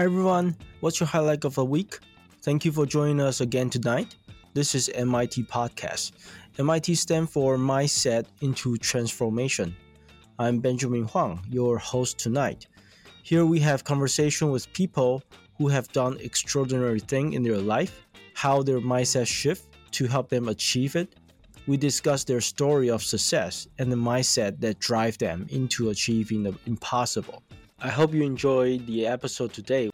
Hi everyone, what's your highlight of the week? Thank you for joining us again tonight. This is MIT Podcast. MIT stands for Mindset into Transformation. I'm Benjamin Huang, your host tonight. Here we have conversation with people who have done extraordinary thing in their life, how their mindset shift to help them achieve it. We discuss their story of success and the mindset that drive them into achieving the impossible. I hope you enjoy the episode today.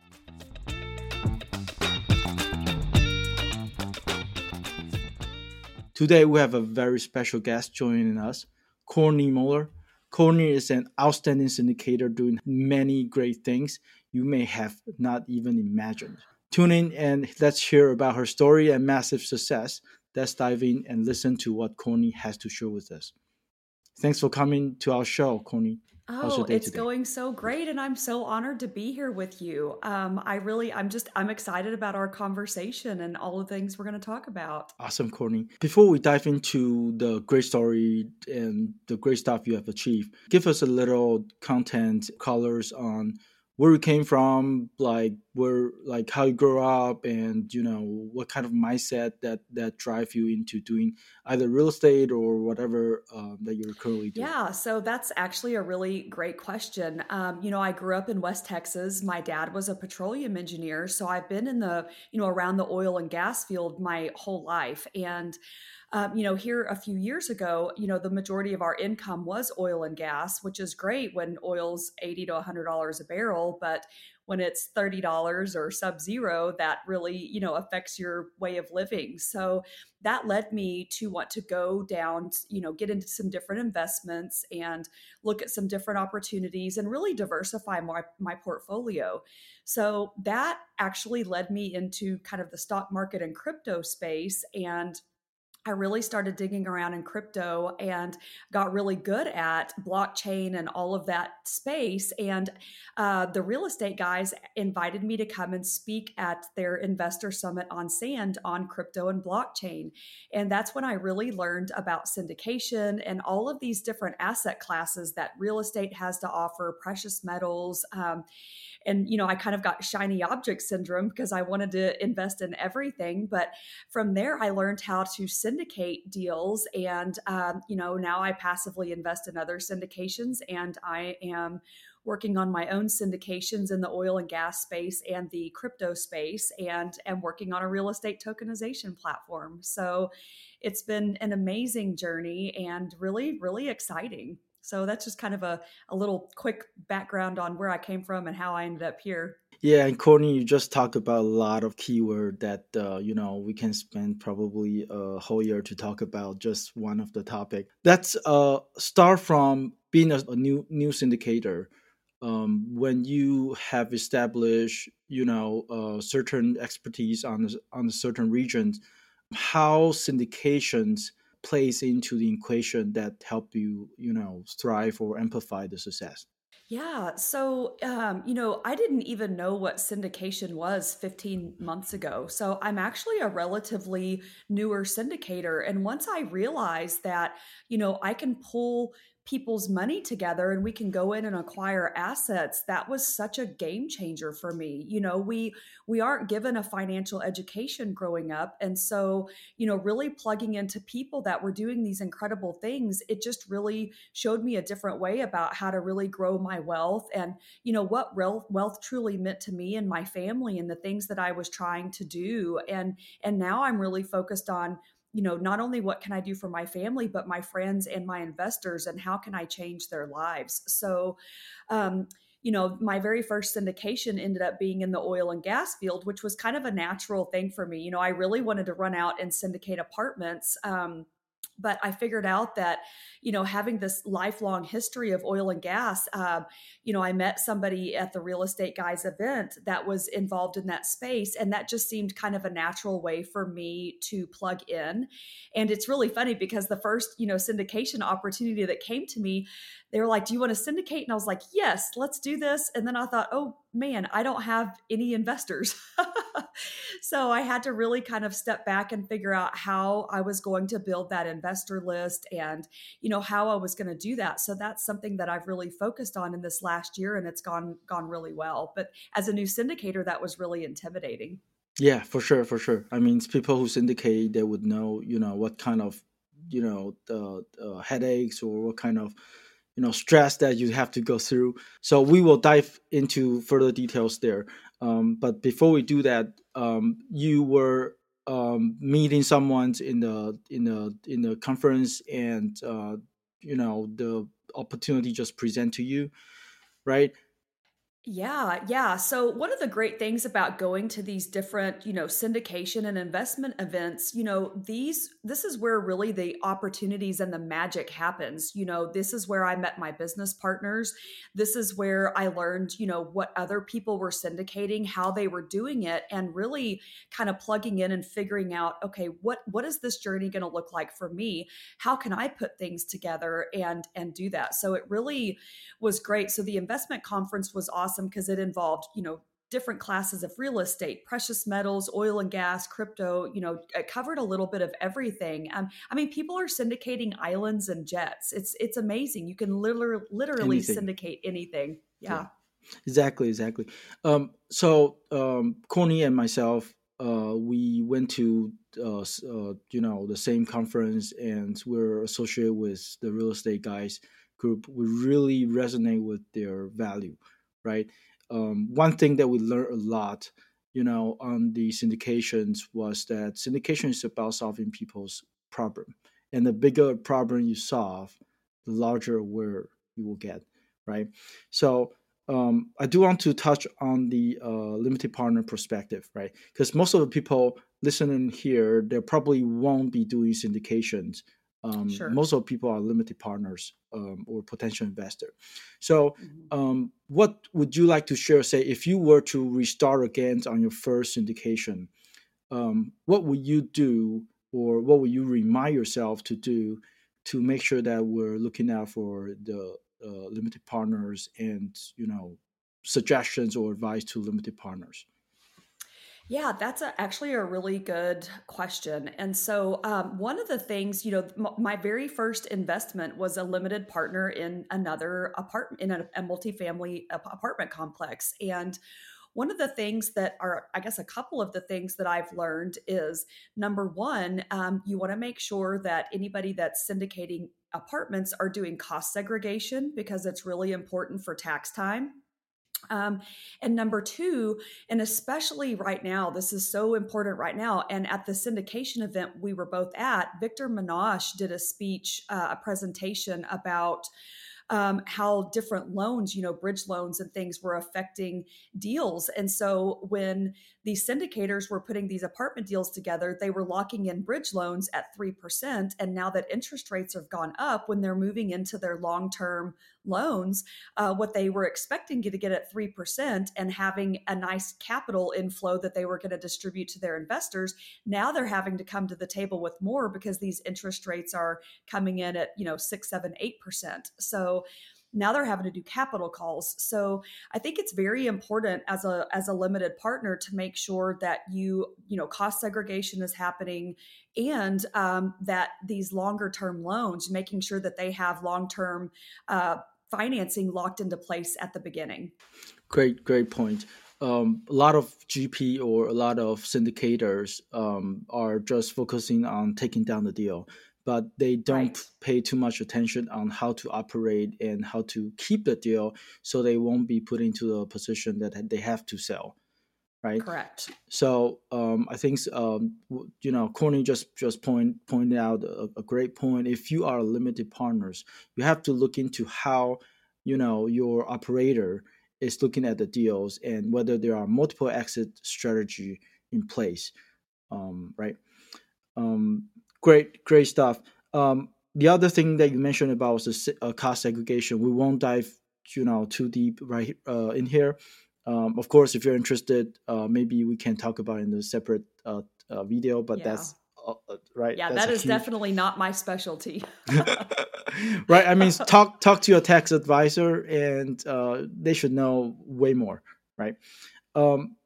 Today we have a very special guest joining us, Courtney Moeller. Courtney is an outstanding syndicator doing many great things you may have not even imagined. Tune in and let's hear about her story and massive success. Let's dive in and listen to what Courtney has to share with us. Thanks for coming to our show, Courtney. Oh, it's going so great, and I'm so honored to be here with you. Um, I really, I'm just, I'm excited about our conversation and all the things we're going to talk about. Awesome, Courtney. Before we dive into the great story and the great stuff you have achieved, give us a little content colors on where you came from, like where, like how you grew up, and you know what kind of mindset that that drive you into doing either real estate or whatever um, that you're currently doing. Yeah, so that's actually a really great question. Um, you know, I grew up in West Texas. My dad was a petroleum engineer, so I've been in the you know around the oil and gas field my whole life, and um, you know, here a few years ago, you know, the majority of our income was oil and gas, which is great when oil's eighty to hundred dollars a barrel, but when it's thirty dollars or sub zero, that really you know affects your way of living. So that led me to want to go down, you know, get into some different investments and look at some different opportunities and really diversify my my portfolio. So that actually led me into kind of the stock market and crypto space and I really started digging around in crypto and got really good at blockchain and all of that space. And uh, the real estate guys invited me to come and speak at their investor summit on sand on crypto and blockchain. And that's when I really learned about syndication and all of these different asset classes that real estate has to offer, precious metals. Um, and you know i kind of got shiny object syndrome because i wanted to invest in everything but from there i learned how to syndicate deals and um, you know now i passively invest in other syndications and i am working on my own syndications in the oil and gas space and the crypto space and am working on a real estate tokenization platform. So it's been an amazing journey and really really exciting so that's just kind of a, a little quick background on where I came from and how I ended up here. Yeah, and Courtney, you just talked about a lot of keyword that uh, you know we can spend probably a whole year to talk about just one of the topic. Let's uh, start from being a, a new new syndicator. Um, when you have established, you know, uh, certain expertise on on certain regions, how syndications plays into the equation that help you you know thrive or amplify the success yeah. So, um, you know, I didn't even know what syndication was 15 months ago. So, I'm actually a relatively newer syndicator. And once I realized that, you know, I can pull people's money together and we can go in and acquire assets that was such a game changer for me. You know we we aren't given a financial education growing up. And so you know really plugging into people that were doing these incredible things it just really showed me a different way about how to really grow my wealth. And you know what real wealth truly meant to me and my family and the things that I was trying to do. And and now I'm really focused on you know not only what can i do for my family but my friends and my investors and how can i change their lives? So um, you know my very first syndication ended up being in the oil and gas field which was kind of a natural thing for me. You know i really wanted to run out and syndicate apartments um, but I figured out that, you know, having this lifelong history of oil and gas, uh, you know, I met somebody at the real estate guys event that was involved in that space. And that just seemed kind of a natural way for me to plug in. And it's really funny because the first, you know, syndication opportunity that came to me, they were like, Do you want to syndicate? And I was like, Yes, let's do this. And then I thought, Oh, man, I don't have any investors. so I had to really kind of step back and figure out how I was going to build that investor list and, you know, how I was going to do that. So that's something that I've really focused on in this last year and it's gone gone really well. But as a new syndicator, that was really intimidating. Yeah, for sure, for sure. I mean, people who syndicate, they would know, you know, what kind of, you know, the uh, headaches or what kind of you know stress that you have to go through. So we will dive into further details there. Um, but before we do that um, you were um, meeting someone in the in the in the conference and uh, you know the opportunity just present to you right yeah, yeah. So one of the great things about going to these different, you know, syndication and investment events, you know, these this is where really the opportunities and the magic happens. You know, this is where I met my business partners. This is where I learned, you know, what other people were syndicating, how they were doing it and really kind of plugging in and figuring out, okay, what what is this journey going to look like for me? How can I put things together and and do that? So it really was great. So the investment conference was awesome awesome because it involved, you know, different classes of real estate, precious metals, oil and gas, crypto, you know, it covered a little bit of everything. Um, I mean, people are syndicating islands and jets. It's it's amazing. You can literally literally anything. syndicate anything. Yeah. yeah. Exactly, exactly. Um, so um, Connie and myself, uh, we went to uh, uh, you know the same conference, and we're associated with the real estate guys group. We really resonate with their value right? Um, one thing that we learned a lot, you know, on the syndications was that syndication is about solving people's problem, and the bigger problem you solve, the larger aware you will get, right? So um, I do want to touch on the uh, limited partner perspective, right? Because most of the people listening here, they probably won't be doing syndications um, sure. Most of people are limited partners um, or potential investor. So, mm-hmm. um, what would you like to share? Say, if you were to restart again on your first syndication, um, what would you do, or what would you remind yourself to do to make sure that we're looking out for the uh, limited partners and you know suggestions or advice to limited partners? Yeah, that's a, actually a really good question. And so, um, one of the things, you know, m- my very first investment was a limited partner in another apartment, in a, a multifamily apartment complex. And one of the things that are, I guess, a couple of the things that I've learned is number one, um, you want to make sure that anybody that's syndicating apartments are doing cost segregation because it's really important for tax time um, and number two, and especially right now, this is so important right now. And at the syndication event we were both at, Victor Menasce did a speech, uh, a presentation about um, how different loans, you know, bridge loans and things were affecting deals. And so when these syndicators were putting these apartment deals together, they were locking in bridge loans at 3%. And now that interest rates have gone up, when they're moving into their long term loans, uh, what they were expecting to get at 3% and having a nice capital inflow that they were going to distribute to their investors, now they're having to come to the table with more because these interest rates are coming in at, you know, six, seven, eight percent. So now they're having to do capital calls so i think it's very important as a as a limited partner to make sure that you you know cost segregation is happening and um, that these longer term loans making sure that they have long term uh, financing locked into place at the beginning. Great, great point. Um, a lot of GP or a lot of syndicators um, are just focusing on taking down the deal, but they don't right. pay too much attention on how to operate and how to keep the deal, so they won't be put into a position that they have to sell right? Correct. So um, I think um, you know, Connie just just point pointed out a, a, great point. If you are limited partners, you have to look into how you know your operator is looking at the deals and whether there are multiple exit strategy in place, um, right? Um, great, great stuff. Um, the other thing that you mentioned about was the uh, cost segregation. We won't dive you know too deep right uh, in here um, of course, if you're interested, uh, maybe we can talk about in a separate uh, uh, video. But yeah. that's uh, uh, right. Yeah, that's that is huge... definitely not my specialty. right. I mean, talk talk to your tax advisor, and uh, they should know way more. right? Um,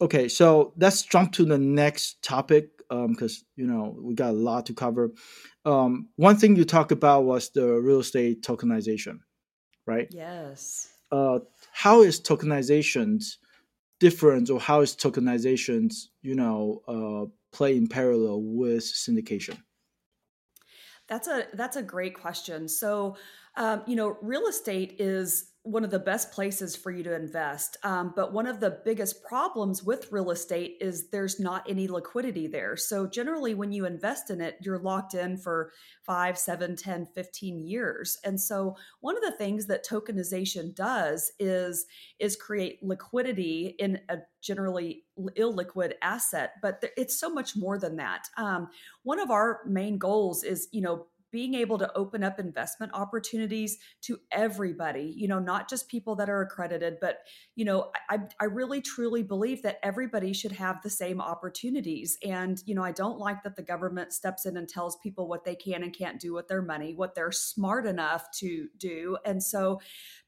okay, so let's jump to the next topic because um, you know we got a lot to cover. Um, one thing you talked about was the real estate tokenization, right? Yes. Uh, how is tokenization different, or how is tokenization you know, uh, play in parallel with syndication? That's a that's a great question. So, um, you know, real estate is one of the best places for you to invest. Um, but one of the biggest problems with real estate is there's not any liquidity there. So generally, when you invest in it, you're locked in for five, seven, 10, 15 years. And so one of the things that tokenization does is, is create liquidity in a generally illiquid asset. But it's so much more than that. Um, one of our main goals is, you know, being able to open up investment opportunities to everybody you know not just people that are accredited but you know i i really truly believe that everybody should have the same opportunities. And you know i don't like that the government steps in and tells people what they can and can't do with their money what they're smart enough to do. And so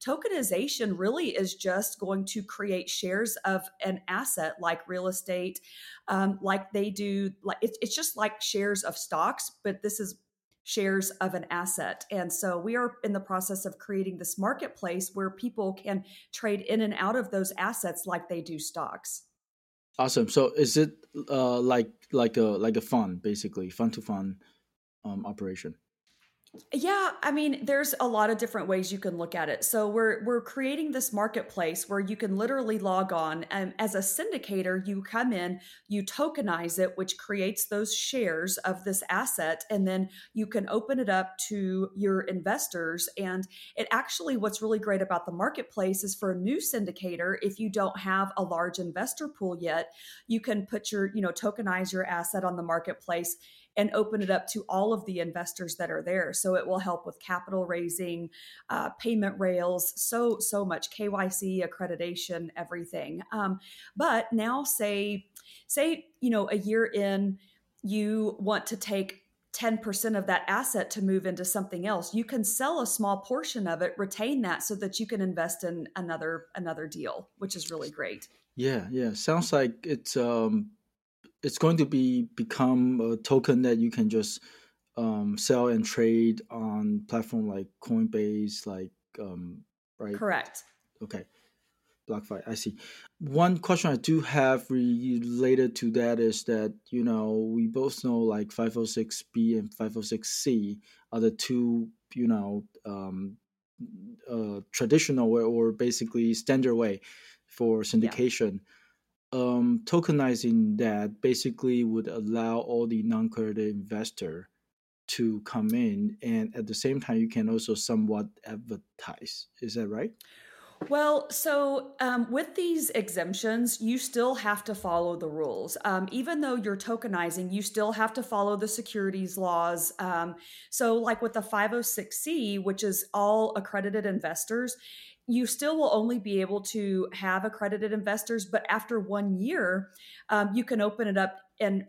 tokenization really is just going to create shares of an asset like real estate um, like they do like it's, it's just like shares of stocks but this is shares of an asset. And so we are in the process of creating this marketplace where people can trade in and out of those assets like they do stocks. Awesome. So is it uh, like like a like a fund basically, fund to fund um, operation? Yeah, I mean, there's a lot of different ways you can look at it. So we're we're creating this marketplace where you can literally log on and as a syndicator, you come in, you tokenize it, which creates those shares of this asset, and then you can open it up to your investors. And it actually what's really great about the marketplace is for a new syndicator, if you don't have a large investor pool yet, you can put your, you know, tokenize your asset on the marketplace and open it up to all of the investors that are there. So it will help with capital raising, uh, payment rails, so so much KYC accreditation, everything. Um, but now, say say you know a year in, you want to take 10% of that asset to move into something else you can sell a small portion of it retain that so that you can invest in another another deal which is really great yeah yeah sounds like it's um it's going to be become a token that you can just um, sell and trade on platform like Coinbase, like um, right? Correct. Okay. BlockFi, I see. One question I do have related to that is that you know we both know like 506b and 506c are the two you know um, uh, traditional way or basically standard way for syndication. Yeah um, tokenizing that basically would allow all the non-credited investor to come in and at the same time you can also somewhat advertise is that right well, so um, with these exemptions, you still have to follow the rules. Um, even though you're tokenizing, you still have to follow the securities laws. Um, so, like with the 506C, which is all accredited investors, you still will only be able to have accredited investors, but after one year, um, you can open it up and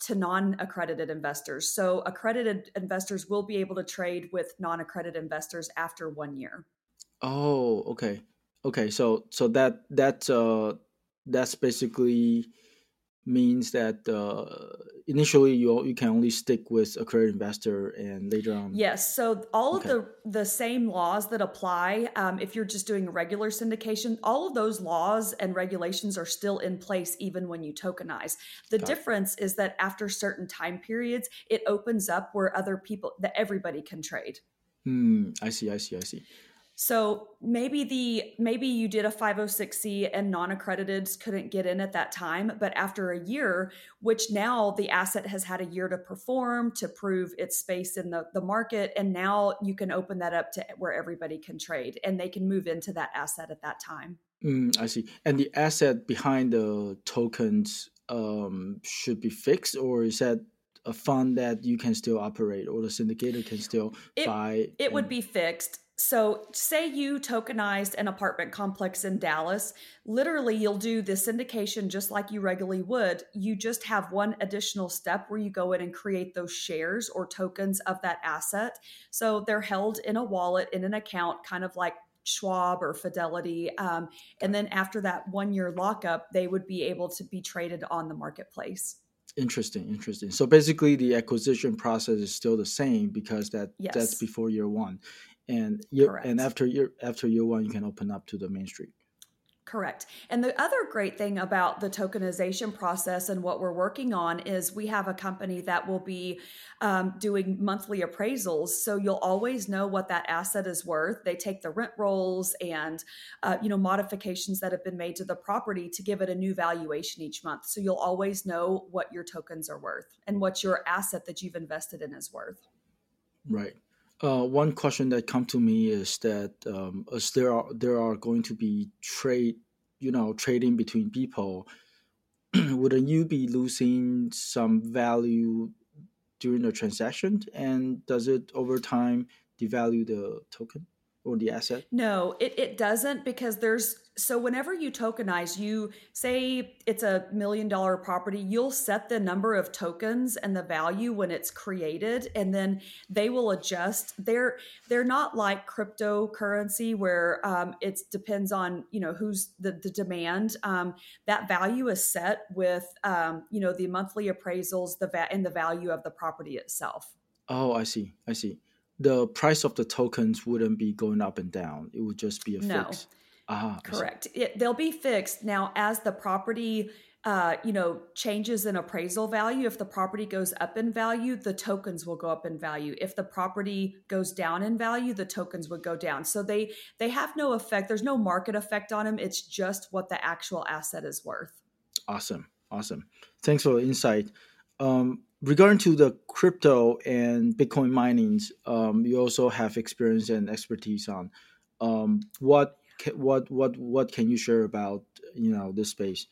to non-accredited investors. So accredited investors will be able to trade with non-accredited investors after one year. Oh, okay, okay. So so that that uh, that's basically means that uh, initially you you can only stick with accredited investor and later on yes so all okay. of the the same laws that apply um, if you're just doing regular syndication all of those laws and regulations are still in place even when you tokenize the Got difference it. is that after certain time periods it opens up where other people that everybody can trade hmm i see i see i see so maybe the maybe you did a 506c and non-accrediteds couldn't get in at that time, but after a year, which now the asset has had a year to perform to prove its space in the, the market, and now you can open that up to where everybody can trade and they can move into that asset at that time. Mm, I see. And the asset behind the tokens um, should be fixed, or is that a fund that you can still operate, or the syndicator can still it, buy? It and... would be fixed so, say you tokenized an apartment complex in Dallas, literally, you'll do the syndication just like you regularly would. You just have one additional step where you go in and create those shares or tokens of that asset. So, they're held in a wallet, in an account, kind of like Schwab or Fidelity. Um, and then after that one year lockup, they would be able to be traded on the marketplace. Interesting, interesting. So basically, the acquisition process is still the same because that yes. that's before year one, and year, and after year after year one, you can open up to the main street. Correct. And the other great thing about the tokenization process and what we're working on is we have a company that will be um, doing monthly appraisals. So you'll always know what that asset is worth. They take the rent rolls and uh, you know modifications that have been made to the property to give it a new valuation each month. So you'll always know what your tokens are worth and what your asset that you've invested in is worth. Right. Uh, one question that come to me is that um, as there are there are going to be trade, you know, trading between people, wouldn't you be losing some value during the transaction? And does it over time devalue the token? or the asset? No, it, it doesn't because there's so whenever you tokenize, you say it's a million dollar property, you'll set the number of tokens and the value when it's created, and then they will adjust. They're they're not like cryptocurrency where um, it depends on you know who's the the demand. Um, that value is set with um, you know the monthly appraisals, the va- and the value of the property itself. Oh, I see. I see the price of the tokens wouldn't be going up and down. It would just be a no. fix. Ah, correct. It, they'll be fixed now as the property, uh, you know, changes in appraisal value. If the property goes up in value, the tokens will go up in value. If the property goes down in value, the tokens would go down. So they they have no effect. There's no market effect on them. It's just what the actual asset is worth. Awesome, awesome. Thanks for the insight. Um, regarding to the crypto and Bitcoin minings, um, you also have experience and expertise on. Um, what what what what can you share about you know this space?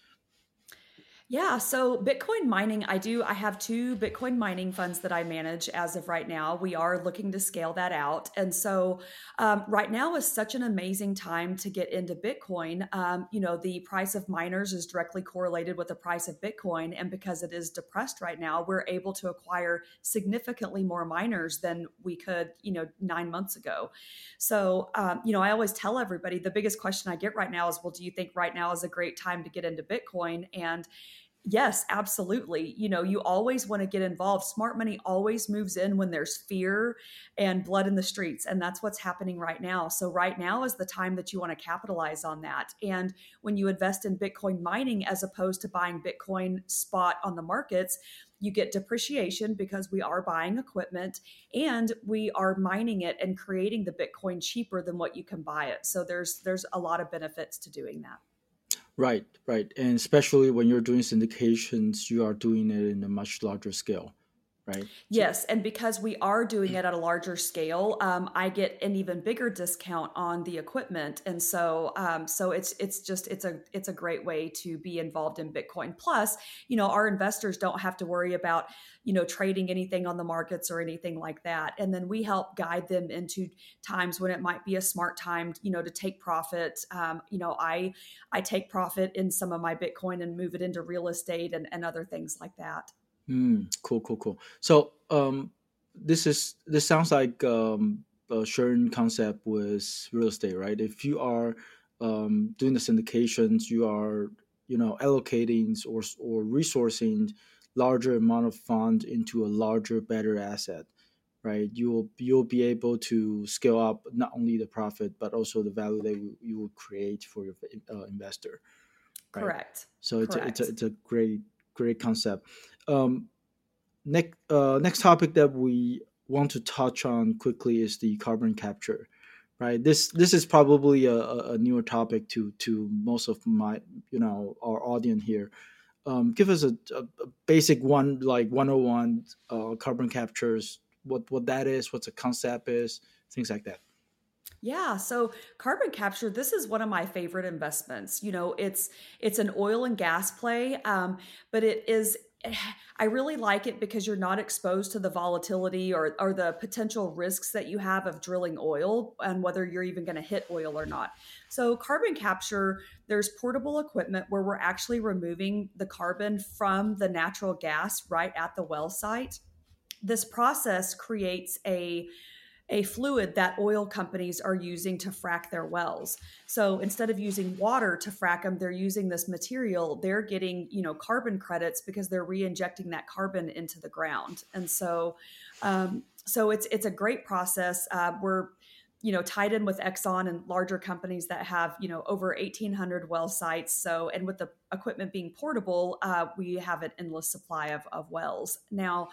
Yeah, so Bitcoin mining, I do. I have two Bitcoin mining funds that I manage as of right now. We are looking to scale that out. And so, um, right now is such an amazing time to get into Bitcoin. Um, you know, the price of miners is directly correlated with the price of Bitcoin. And because it is depressed right now, we're able to acquire significantly more miners than we could, you know, nine months ago. So, um, you know, I always tell everybody the biggest question I get right now is, well, do you think right now is a great time to get into Bitcoin? And Yes, absolutely. You know, you always want to get involved. Smart money always moves in when there's fear and blood in the streets. And that's what's happening right now. So, right now is the time that you want to capitalize on that. And when you invest in Bitcoin mining as opposed to buying Bitcoin spot on the markets, you get depreciation because we are buying equipment and we are mining it and creating the Bitcoin cheaper than what you can buy it. So, there's there's a lot of benefits to doing that. Right, right. And especially when you're doing syndications, you are doing it in a much larger scale right? Yes, and because we are doing it at a larger scale, um, I get an even bigger discount on the equipment, and so um, so it's it's just it's a it's a great way to be involved in Bitcoin. Plus, you know, our investors don't have to worry about you know trading anything on the markets or anything like that, and then we help guide them into times when it might be a smart time, you know, to take profit. Um, you know, I I take profit in some of my Bitcoin and move it into real estate and, and other things like that. Mm, cool, cool, cool. So, um, this is this sounds like um, a sharing concept with real estate, right? If you are um, doing the syndications, you are you know allocating or or resourcing larger amount of fund into a larger, better asset, right? You will you'll be able to scale up not only the profit but also the value that you, you will create for your uh, investor. Right? Correct. So it's Correct. A, it's a, it's a great great concept um, next uh, next topic that we want to touch on quickly is the carbon capture right? This this is probably a, a newer topic to to most of my you know our audience here. Um, give us a, a, basic one like 101 uh, carbon captures what what that is what the concept is things like that. Yeah, so carbon capture this is one of my favorite investments. You know, it's it's an oil and gas play, um, but it is I really like it because you're not exposed to the volatility or, or the potential risks that you have of drilling oil and whether you're even going to hit oil or not. So, carbon capture, there's portable equipment where we're actually removing the carbon from the natural gas right at the well site. This process creates a a fluid that oil companies are using to frack their wells. So instead of using water to frack them, they're using this material. They're getting, you know, carbon credits because they're re-injecting that carbon into the ground. And so, um, so it's it's a great process. Uh, we're you know tied in with exxon and larger companies that have you know over 1800 well sites so and with the equipment being portable uh, we have an endless supply of, of wells now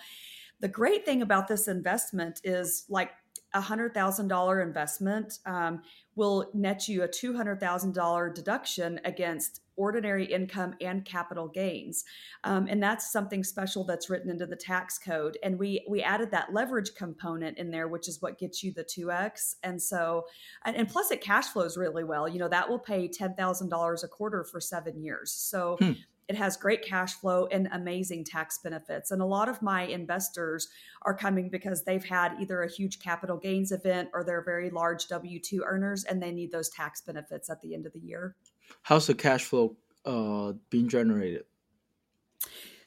the great thing about this investment is like a hundred thousand dollar investment um, will net you a two hundred thousand dollar deduction against ordinary income and capital gains, um, and that's something special that's written into the tax code. And we we added that leverage component in there, which is what gets you the two x. And so, and, and, plus it cash flows really well. You know that will pay ten thousand dollars a quarter for seven years. So. Hmm it has great cash flow and amazing tax benefits. And a lot of my investors are coming because they've had either a huge capital gains event or they're very large W 2 earners and they need those tax benefits at the end of the year. How's the cash flow uh, being generated?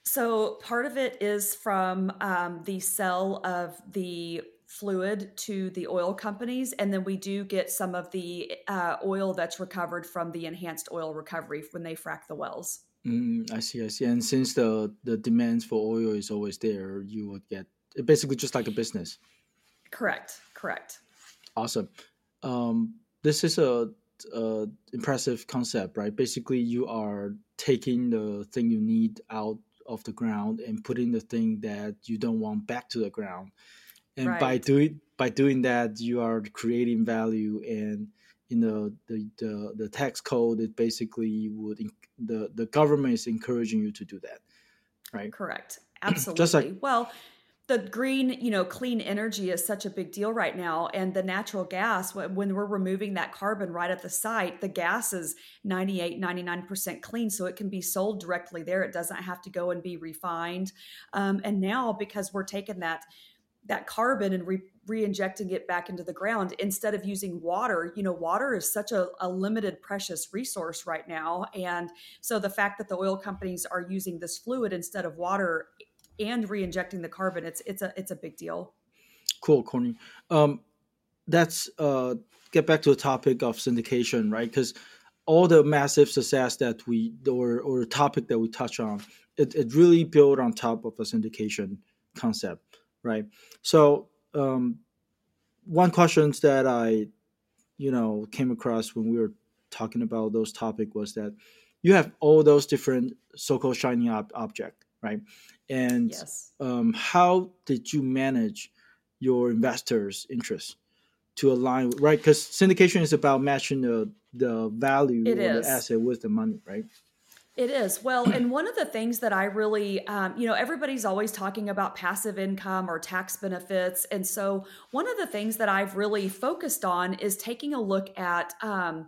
So, part of it is from um, the sale of the fluid to the oil companies and then we do get some of the uh, oil that's recovered from the enhanced oil recovery when they frack the wells Mm, I see, I see. And since the the demands for oil is always there, you would get basically just like a business. Correct. Correct. Awesome. Um, this is a, a impressive concept, right? Basically, you are taking the thing you need out of the ground and putting the thing that you don't want back to the ground. And right. by doing by doing that, you are creating value and in the, the the, the tax code it basically would the the government is encouraging you to do that right? Correct. Absolutely. just like well the green you know clean energy is such a big deal right now and the natural gas when we're removing that carbon right at the site the gas is 98 99% clean so it can be sold directly there. It doesn't have to go and be refined. Um, and now because we're taking that that carbon and re- re-injecting it back into the ground instead of using water. You know water is such a, a, limited precious resource right now. And so the fact that the oil companies are using this fluid instead of water and re-injecting the carbon it's it's a it's a big deal. Cool Courtney um that's uh get back to the topic of syndication right? Because all the massive success that we or or the topic that we touch on it, it really built on top of a syndication concept right so um, one questions that I, you know, came across when we were talking about those topic was that you have all those different so-called shiny ob- object, right? And yes. um, how did you manage your investors' interest to align, right? Because syndication is about matching the the value it of is. the asset with the money, right? It is. Well, and one of the things that I really, um, you know, everybody's always talking about passive income or tax benefits. And so one of the things that I've really focused on is taking a look at, um,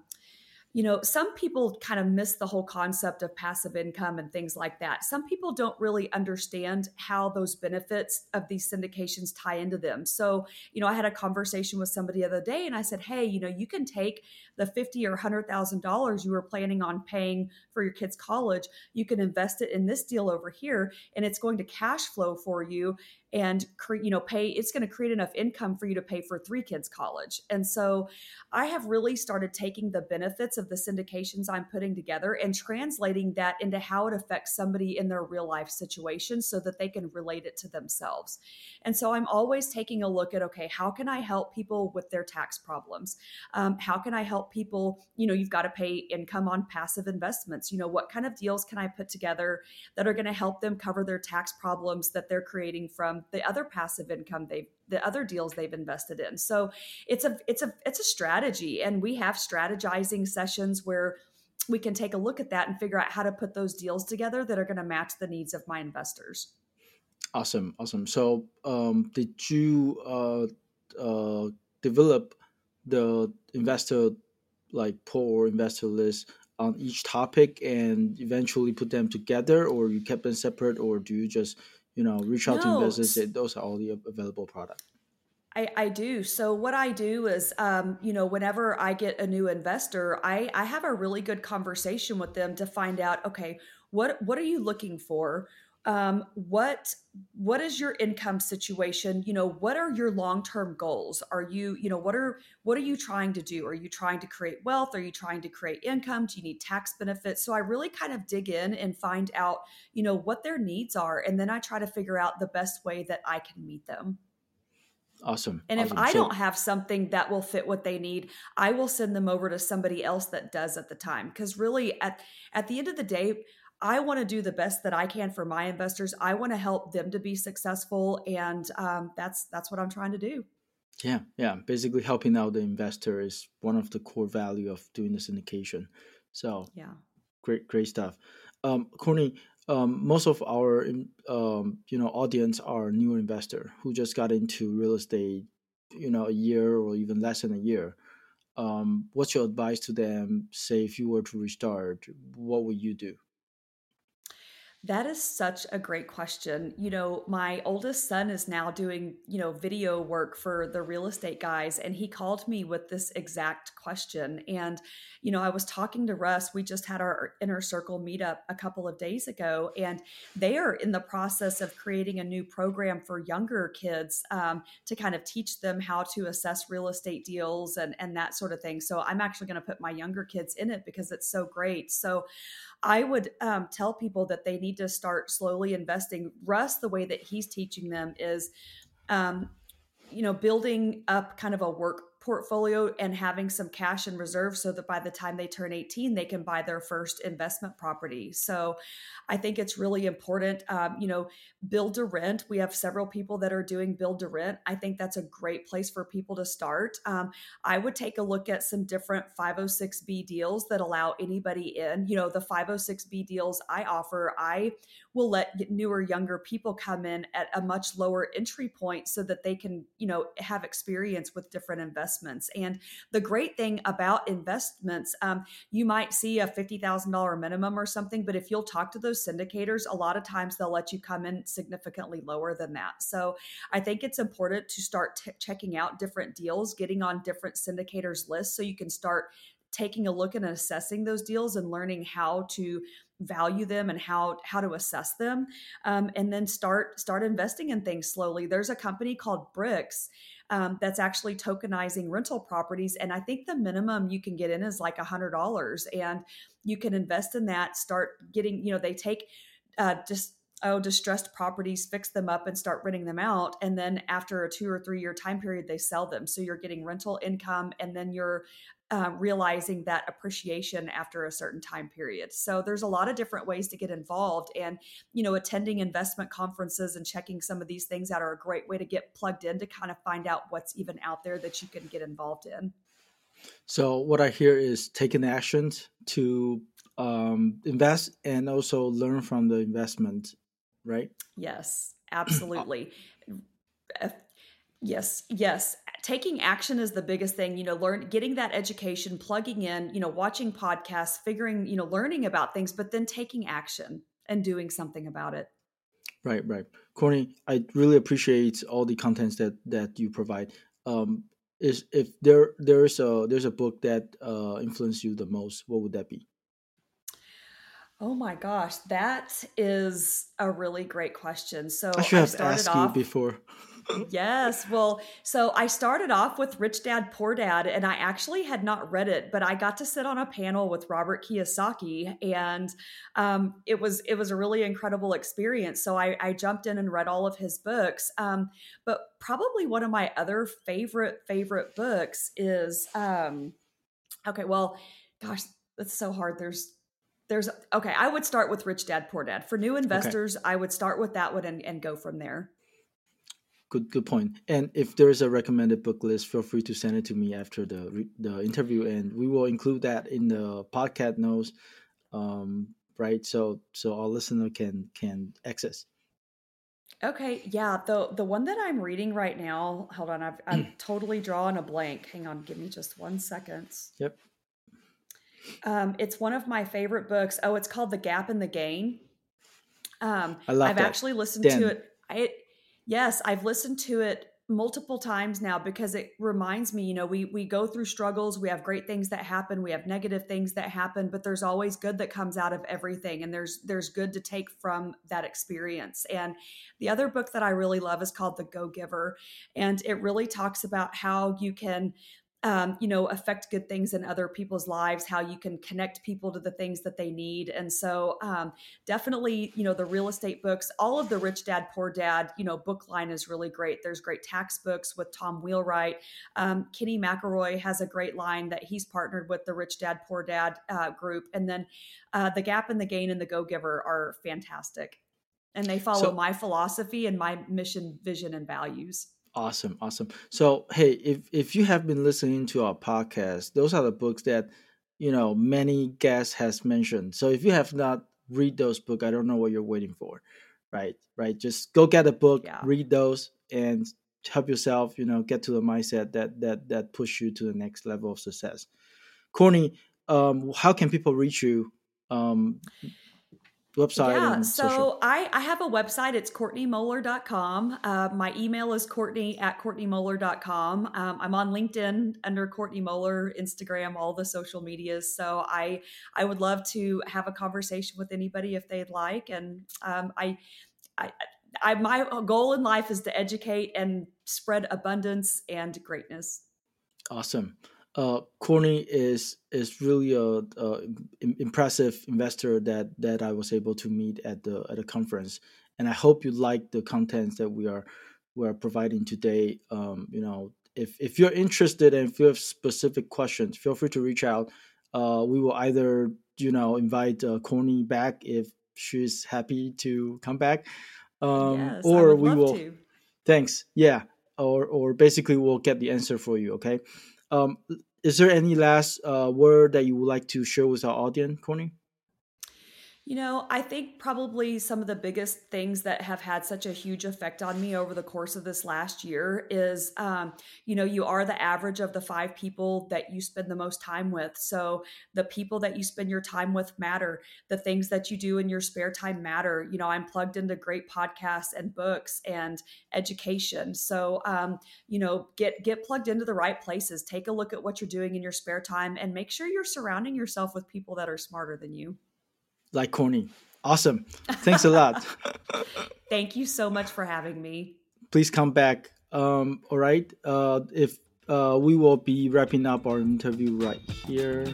you know, some people kind of miss the whole concept of passive income and things like that. Some people don't really understand how those benefits of these syndications tie into them. So, you know, I had a conversation with somebody the other day and I said, hey, you know, you can take the fifty or hundred thousand dollars you were planning on paying for your kids' college, you can invest it in this deal over here, and it's going to cash flow for you and create you know pay it's going to create enough income for you to pay for three kids college. And so i have really started taking the benefits of the syndications i'm putting together and translating that into how it affects somebody in their real life situation so that they can relate it to themselves. And so i'm always taking a look at okay how can i help people with their tax problems? Um, how can i help people you know you've got to pay income on passive investments. You know what kind of deals can i put together that are going to help them cover their tax problems that they're creating from the other passive income they've the other deals they've invested in. So it's a it's a it's a strategy and we have strategizing sessions where we can take a look at that and figure out how to put those deals together that are going to match the needs of my investors. Awesome, awesome. So, um, did you uh, uh, develop the investor like pool or investor list on each topic and eventually put them together, or you kept them separate, or do you just you know, reach out no. to investors. Those are all the available products. I, I do. So what I do is, um, you know, whenever I get a new investor, I, I have a really good conversation with them to find out, okay, what what are you looking for? Um, what what is your income situation? You know what are your long-term goals? Are you you know what are what are you trying to do? Are you trying to create wealth? Are you trying to create income? Do you need tax benefits? So i really kind of dig in and find out you know what their needs are and then i try to figure out the best way that i can meet them. Awesome and awesome. if i so, don't have something that will fit what they need i will send them over to somebody else that does at the time. Because really at at the end of the day I want to do the best that I can for my investors. I want to help them to be successful, and um, that's that's what I'm trying to do. Yeah, yeah. Basically, helping out the investor is one of the core value of doing the syndication. So yeah, great, great stuff. Um, Courtney, um, most of our um, you know audience are new investor who just got into real estate, you know, a year or even less than a year. Um, what's your advice to them? Say, if you were to restart, what would you do? That is such a great question. You know, my oldest son is now doing, you know, video work for the real estate guys, and he called me with this exact question. And, you know, I was talking to Russ. We just had our inner circle meetup a couple of days ago, and they are in the process of creating a new program for younger kids um, to kind of teach them how to assess real estate deals and, and that sort of thing. So I'm actually going to put my younger kids in it because it's so great. So, I would um, tell people that they need to start slowly investing. Russ, the way that he's teaching them is, um, you know, building up kind of a work portfolio and having some cash in reserve so that by the time they turn 18 they can buy their first investment property. So i think it's really important um, you know build to rent. We have several people that are doing build to rent. I think that's a great place for people to start. Um, i would take a look at some different 506b deals that allow anybody in. You know the 506b deals i offer i will let newer younger people come in at a much lower entry point so that they can you know have experience with different investments. And the great thing about investments um, you might see a $50000 minimum or something but if you'll talk to those syndicators a lot of times they'll let you come in significantly lower than that. So i think it's important to start t- checking out different deals getting on different syndicators lists so you can start taking a look and assessing those deals and learning how to value them and how how to assess them um, and then start start investing in things slowly. There's a company called bricks um, that's actually tokenizing rental properties and i think the minimum you can get in is like a hundred dollars and you can invest in that start getting you know they take uh, just oh distressed properties fix them up and start renting them out and then after a two or three year time period they sell them so you're getting rental income and then you're uh, realizing that appreciation after a certain time period. So there's a lot of different ways to get involved, and you know, attending investment conferences and checking some of these things out are a great way to get plugged in to kind of find out what's even out there that you can get involved in. So what I hear is taking actions to um, invest and also learn from the investment, right? Yes, absolutely. Yes, yes. Taking action is the biggest thing, you know, learn getting that education, plugging in, you know, watching podcasts, figuring, you know, learning about things, but then taking action and doing something about it. Right, right. Courtney, I really appreciate all the contents that that you provide. Um is if there there's a there's a book that uh influenced you the most, what would that be? Oh my gosh, that is a really great question. So I should have asked off, you before yes. Well, so I started off with Rich Dad Poor Dad, and I actually had not read it, but I got to sit on a panel with Robert Kiyosaki, and um, it was it was a really incredible experience. So I, I jumped in and read all of his books. Um, but probably one of my other favorite favorite books is um, okay. Well, gosh, that's so hard. There's there's okay. I would start with Rich Dad Poor Dad for new investors. Okay. I would start with that one and, and go from there good good point. and if there's a recommended book list feel free to send it to me after the the interview and we will include that in the podcast notes um, right so so our listener can can access okay yeah the the one that i'm reading right now hold on i've i'm totally drawing a blank hang on give me just one second yep um it's one of my favorite books. Oh it's called the gap and the gain. Um I love i've that. actually listened Dan. to it. I, Yes, I've listened to it multiple times now because it reminds me you know we we go through struggles. We have great things that happen. We have negative things that happen but there's always good that comes out of everything and there's there's good to take from that experience. And the other book that i really love is called the go giver and it really talks about how you can um, you know, affect good things in other people's lives, how you can connect people to the things that they need. And so, um, definitely, you know, the real estate books, all of the Rich Dad, Poor Dad, you know, book line is really great. There's great tax books with Tom Wheelwright. Um, Kenny McElroy has a great line that he's partnered with the Rich Dad, Poor Dad uh, group. And then uh, The Gap and the Gain and The Go Giver are fantastic. And they follow so, my philosophy and my mission, vision, and values. Awesome, awesome. So, hey, if if you have been listening to our podcast, those are the books that you know many guests has mentioned. So, if you have not read those books, I don't know what you're waiting for, right? Right? Just go get a book, yeah. read those, and help yourself. You know, get to the mindset that that that push you to the next level of success. Courtney, um, how can people reach you? Um, website yeah so social. i i have a website. It's courtneymoeller.com uh, my email is courtney at courtneymoeller.com um, i'm on linkedin under courtney moeller instagram all the social medias. So i i would love to have a conversation with anybody if they'd like. And um, i i I, my goal in life is to educate and spread abundance and greatness. Awesome uh, is is really a, a, impressive investor that that I was able to meet at the at the conference, and I hope you like the contents that we are we are providing today. Um, you know, if if you're interested and if you have specific questions, feel free to reach out. Uh, we will either you know invite uh, back if she's happy to come back, um, yes, or we will. To. Thanks. Yeah. Or, or basically we'll get the answer for you. Okay. Um, is there any last uh, word that you would like to share with our audience, Courtney? You know, I think probably some of the biggest things that have had such a huge effect on me over the course of this last year is, um, you know, you are the average of the five people that you spend the most time with. So the people that you spend your time with matter. The things that you do in your spare time matter. You know, I'm plugged into great podcasts and books and education. So, um, you know, get get plugged into the right places. Take a look at what you're doing in your spare time, and make sure you're surrounding yourself with people that are smarter than you like corny. Awesome. Thanks a lot. Thank you so much for having me. Please come back. Um, all right. Uh, if uh, we will be wrapping up our interview right here.